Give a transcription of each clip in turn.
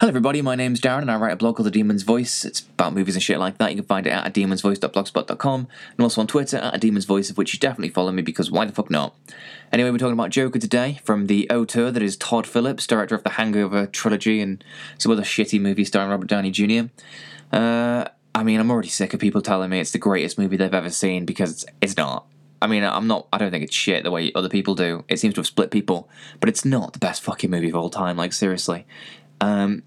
Hello, everybody. My name's Darren, and I write a blog called The Demon's Voice. It's about movies and shit like that. You can find it at demonsvoice.blogspot.com and also on Twitter at Demon's Voice, of which you definitely follow me because why the fuck not? Anyway, we're talking about Joker today from the auteur that is Todd Phillips, director of the Hangover trilogy and some other shitty movies starring Robert Downey Jr. Uh, I mean, I'm already sick of people telling me it's the greatest movie they've ever seen because it's not. I mean, I'm not. I don't think it's shit the way other people do. It seems to have split people, but it's not the best fucking movie of all time. Like seriously. Um,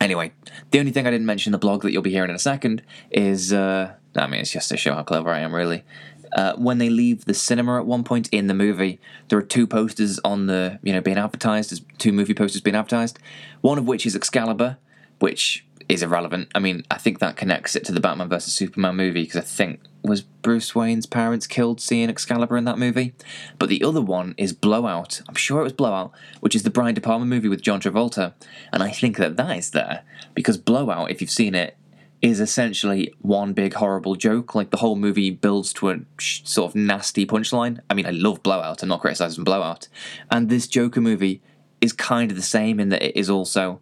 anyway, the only thing I didn't mention in the blog that you'll be hearing in a second is. Uh, I mean, it's just to show how clever I am, really. Uh, when they leave the cinema at one point in the movie, there are two posters on the, you know, being advertised, two movie posters being advertised. One of which is Excalibur, which is irrelevant. I mean, I think that connects it to the Batman versus Superman movie because I think was Bruce Wayne's parents killed seeing Excalibur in that movie. But the other one is Blowout. I'm sure it was Blowout, which is the Brian De Palma movie with John Travolta, and I think that that is there because Blowout, if you've seen it, is essentially one big horrible joke. Like the whole movie builds to a sort of nasty punchline. I mean, I love Blowout. I'm not criticizing Blowout, and this Joker movie is kind of the same in that it is also,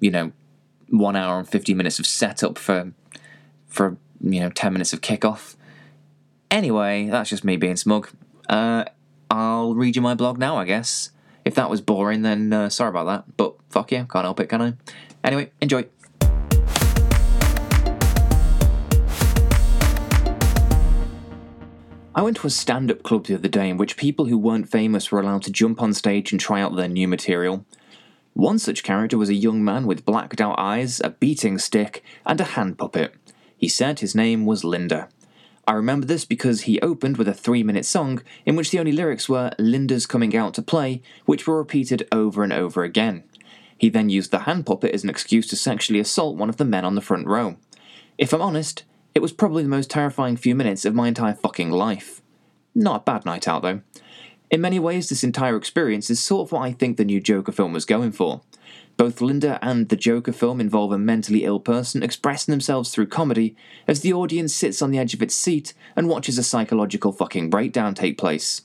you know, one hour and 50 minutes of setup for for you know 10 minutes of kickoff. Anyway that's just me being smug. Uh, i'll read you my blog now i guess. If that was boring then uh, sorry about that but fuck yeah can't help it can i? Anyway enjoy. I went to a stand up club the other day in which people who weren't famous were allowed to jump on stage and try out their new material. One such character was a young man with blacked out eyes, a beating stick, and a hand puppet. He said his name was Linda. I remember this because he opened with a three minute song in which the only lyrics were Linda's coming out to play, which were repeated over and over again. He then used the hand puppet as an excuse to sexually assault one of the men on the front row. If I'm honest, it was probably the most terrifying few minutes of my entire fucking life. Not a bad night out, though. In many ways, this entire experience is sort of what I think the new Joker film was going for. Both Linda and the Joker film involve a mentally ill person expressing themselves through comedy as the audience sits on the edge of its seat and watches a psychological fucking breakdown take place.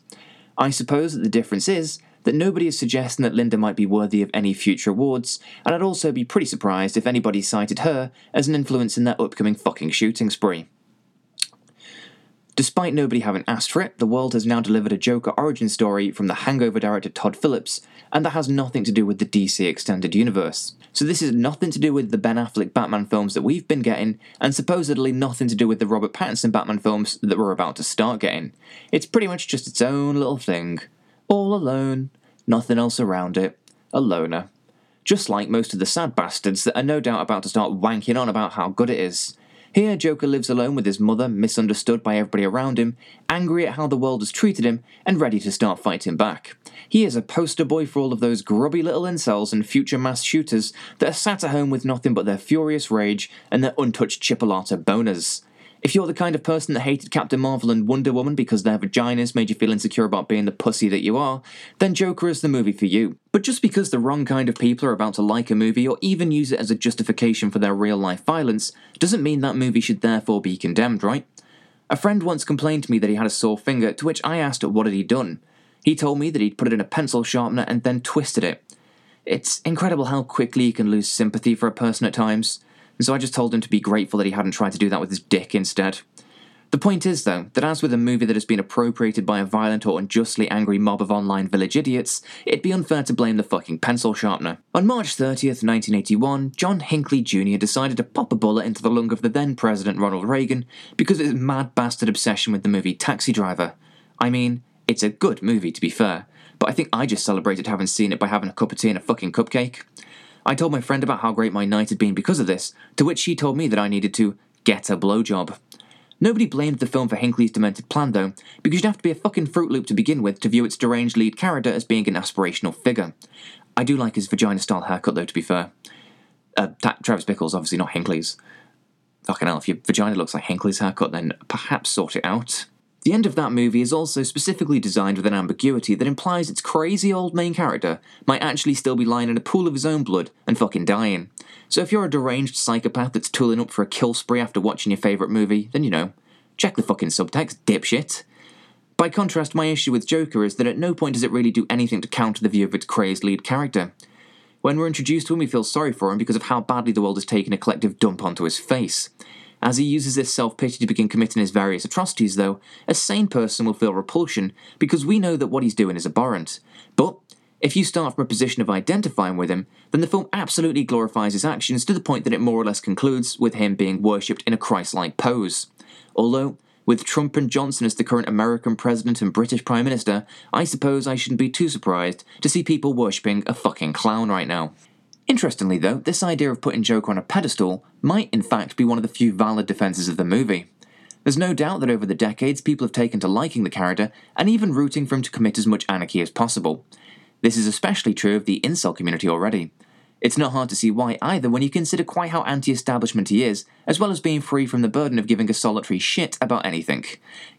I suppose that the difference is that nobody is suggesting that Linda might be worthy of any future awards, and I'd also be pretty surprised if anybody cited her as an influence in their upcoming fucking shooting spree. Despite nobody having asked for it, the world has now delivered a Joker origin story from the Hangover director Todd Phillips, and that has nothing to do with the DC Extended Universe. So this is nothing to do with the Ben Affleck Batman films that we've been getting, and supposedly nothing to do with the Robert Pattinson Batman films that we're about to start getting. It's pretty much just its own little thing. All alone, nothing else around it, a loner. Just like most of the sad bastards that are no doubt about to start wanking on about how good it is. Here, Joker lives alone with his mother, misunderstood by everybody around him, angry at how the world has treated him, and ready to start fighting back. He is a poster boy for all of those grubby little incels and future mass shooters that are sat at home with nothing but their furious rage and their untouched chipolata boners. If you're the kind of person that hated Captain Marvel and Wonder Woman because their vaginas made you feel insecure about being the pussy that you are, then Joker is the movie for you. But just because the wrong kind of people are about to like a movie or even use it as a justification for their real life violence, doesn't mean that movie should therefore be condemned, right? A friend once complained to me that he had a sore finger, to which I asked what had he done. He told me that he'd put it in a pencil sharpener and then twisted it. It's incredible how quickly you can lose sympathy for a person at times so I just told him to be grateful that he hadn't tried to do that with his dick instead. The point is, though, that as with a movie that has been appropriated by a violent or unjustly angry mob of online village idiots, it'd be unfair to blame the fucking pencil sharpener. On March 30th, 1981, John Hinckley Jr. decided to pop a bullet into the lung of the then President Ronald Reagan because of his mad bastard obsession with the movie Taxi Driver. I mean, it's a good movie to be fair, but I think I just celebrated having seen it by having a cup of tea and a fucking cupcake. I told my friend about how great my night had been because of this, to which she told me that I needed to get a blowjob. Nobody blamed the film for Hinckley's demented plan, though, because you'd have to be a fucking Fruit Loop to begin with to view its deranged lead character as being an aspirational figure. I do like his vagina style haircut, though, to be fair. Uh, Travis Bickle's obviously not Hinckley's. Fucking hell, if your vagina looks like Hinckley's haircut, then perhaps sort it out. The end of that movie is also specifically designed with an ambiguity that implies its crazy old main character might actually still be lying in a pool of his own blood and fucking dying. So if you're a deranged psychopath that's tooling up for a kill spree after watching your favourite movie, then you know, check the fucking subtext, dipshit. By contrast, my issue with Joker is that at no point does it really do anything to counter the view of its crazed lead character. When we're introduced to him, we feel sorry for him because of how badly the world has taken a collective dump onto his face. As he uses this self pity to begin committing his various atrocities, though, a sane person will feel repulsion because we know that what he's doing is abhorrent. But if you start from a position of identifying with him, then the film absolutely glorifies his actions to the point that it more or less concludes with him being worshipped in a Christ like pose. Although, with Trump and Johnson as the current American president and British Prime Minister, I suppose I shouldn't be too surprised to see people worshipping a fucking clown right now. Interestingly, though, this idea of putting Joker on a pedestal might in fact be one of the few valid defences of the movie. There's no doubt that over the decades people have taken to liking the character and even rooting for him to commit as much anarchy as possible. This is especially true of the incel community already. It's not hard to see why either when you consider quite how anti establishment he is, as well as being free from the burden of giving a solitary shit about anything.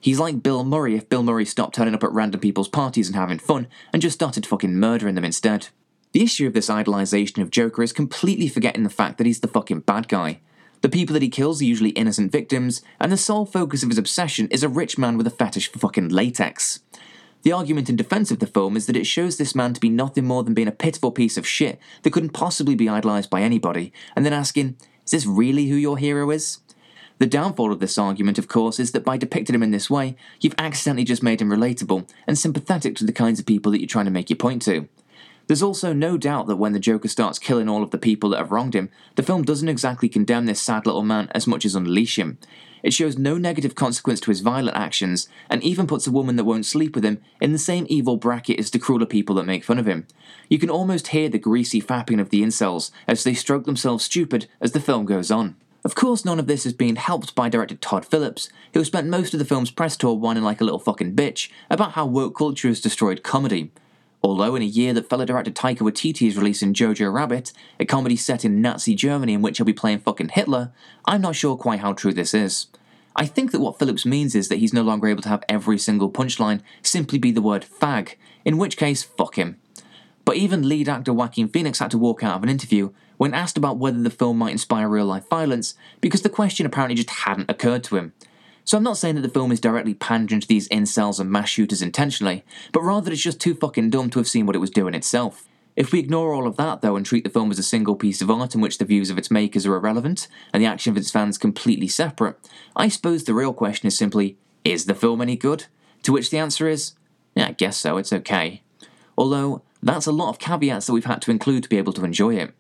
He's like Bill Murray if Bill Murray stopped turning up at random people's parties and having fun, and just started fucking murdering them instead. The issue of this idolization of Joker is completely forgetting the fact that he's the fucking bad guy. The people that he kills are usually innocent victims, and the sole focus of his obsession is a rich man with a fetish for fucking latex. The argument in defense of the film is that it shows this man to be nothing more than being a pitiful piece of shit that couldn't possibly be idolized by anybody, and then asking, is this really who your hero is? The downfall of this argument, of course, is that by depicting him in this way, you've accidentally just made him relatable and sympathetic to the kinds of people that you're trying to make your point to. There's also no doubt that when the Joker starts killing all of the people that have wronged him, the film doesn't exactly condemn this sad little man as much as unleash him. It shows no negative consequence to his violent actions, and even puts a woman that won't sleep with him in the same evil bracket as the crueler people that make fun of him. You can almost hear the greasy fapping of the incels as they stroke themselves stupid as the film goes on. Of course, none of this is being helped by director Todd Phillips, who spent most of the film's press tour whining like a little fucking bitch about how woke culture has destroyed comedy. Although, in a year that fellow director Taika Waititi is releasing Jojo Rabbit, a comedy set in Nazi Germany in which he'll be playing fucking Hitler, I'm not sure quite how true this is. I think that what Phillips means is that he's no longer able to have every single punchline simply be the word fag, in which case, fuck him. But even lead actor Joaquin Phoenix had to walk out of an interview when asked about whether the film might inspire real life violence because the question apparently just hadn't occurred to him. So I'm not saying that the film is directly pandering to these incels and mass shooters intentionally, but rather it's just too fucking dumb to have seen what it was doing itself. If we ignore all of that, though, and treat the film as a single piece of art in which the views of its makers are irrelevant and the action of its fans completely separate, I suppose the real question is simply is the film any good? To which the answer is yeah, I guess so, it's okay. Although, that's a lot of caveats that we've had to include to be able to enjoy it.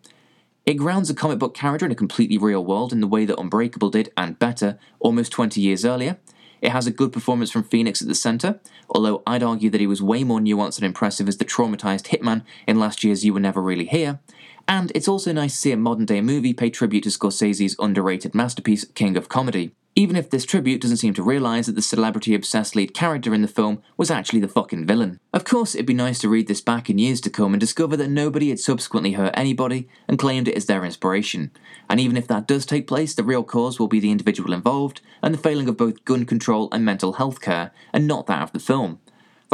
It grounds a comic book character in a completely real world in the way that Unbreakable did, and better, almost 20 years earlier. It has a good performance from Phoenix at the centre, although I'd argue that he was way more nuanced and impressive as the traumatised hitman in last year's You Were Never Really Here. And it's also nice to see a modern day movie pay tribute to Scorsese's underrated masterpiece, King of Comedy even if this tribute doesn't seem to realise that the celebrity obsessed lead character in the film was actually the fucking villain. Of course, it'd be nice to read this back in years to come and discover that nobody had subsequently hurt anybody and claimed it as their inspiration. And even if that does take place, the real cause will be the individual involved and the failing of both gun control and mental health care, and not that of the film.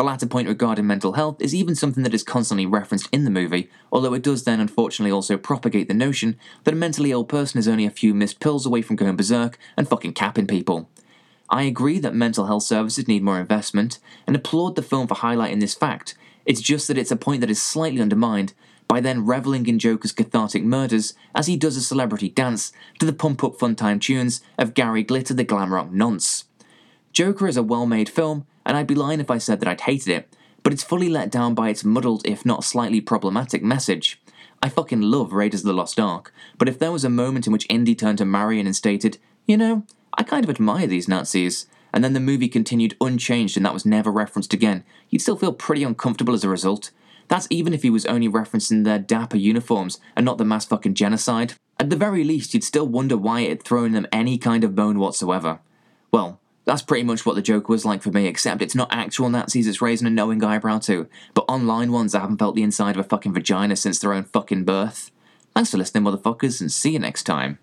The latter point regarding mental health is even something that is constantly referenced in the movie, although it does then unfortunately also propagate the notion that a mentally ill person is only a few missed pills away from going berserk and fucking capping people. I agree that mental health services need more investment, and applaud the film for highlighting this fact. It's just that it's a point that is slightly undermined by then reveling in Joker's cathartic murders as he does a celebrity dance to the pump up fun time tunes of Gary Glitter the glam rock nonce. Joker is a well made film, and I'd be lying if I said that I'd hated it, but it's fully let down by its muddled, if not slightly problematic, message. I fucking love Raiders of the Lost Ark, but if there was a moment in which Indy turned to Marion and stated, you know, I kind of admire these Nazis, and then the movie continued unchanged and that was never referenced again, you'd still feel pretty uncomfortable as a result. That's even if he was only referencing their dapper uniforms and not the mass fucking genocide. At the very least, you'd still wonder why it had thrown them any kind of bone whatsoever. Well, that's pretty much what the Joker was like for me, except it's not actual Nazis it's raising a knowing eyebrow to, but online ones that haven't felt the inside of a fucking vagina since their own fucking birth. Thanks for listening, motherfuckers, and see you next time.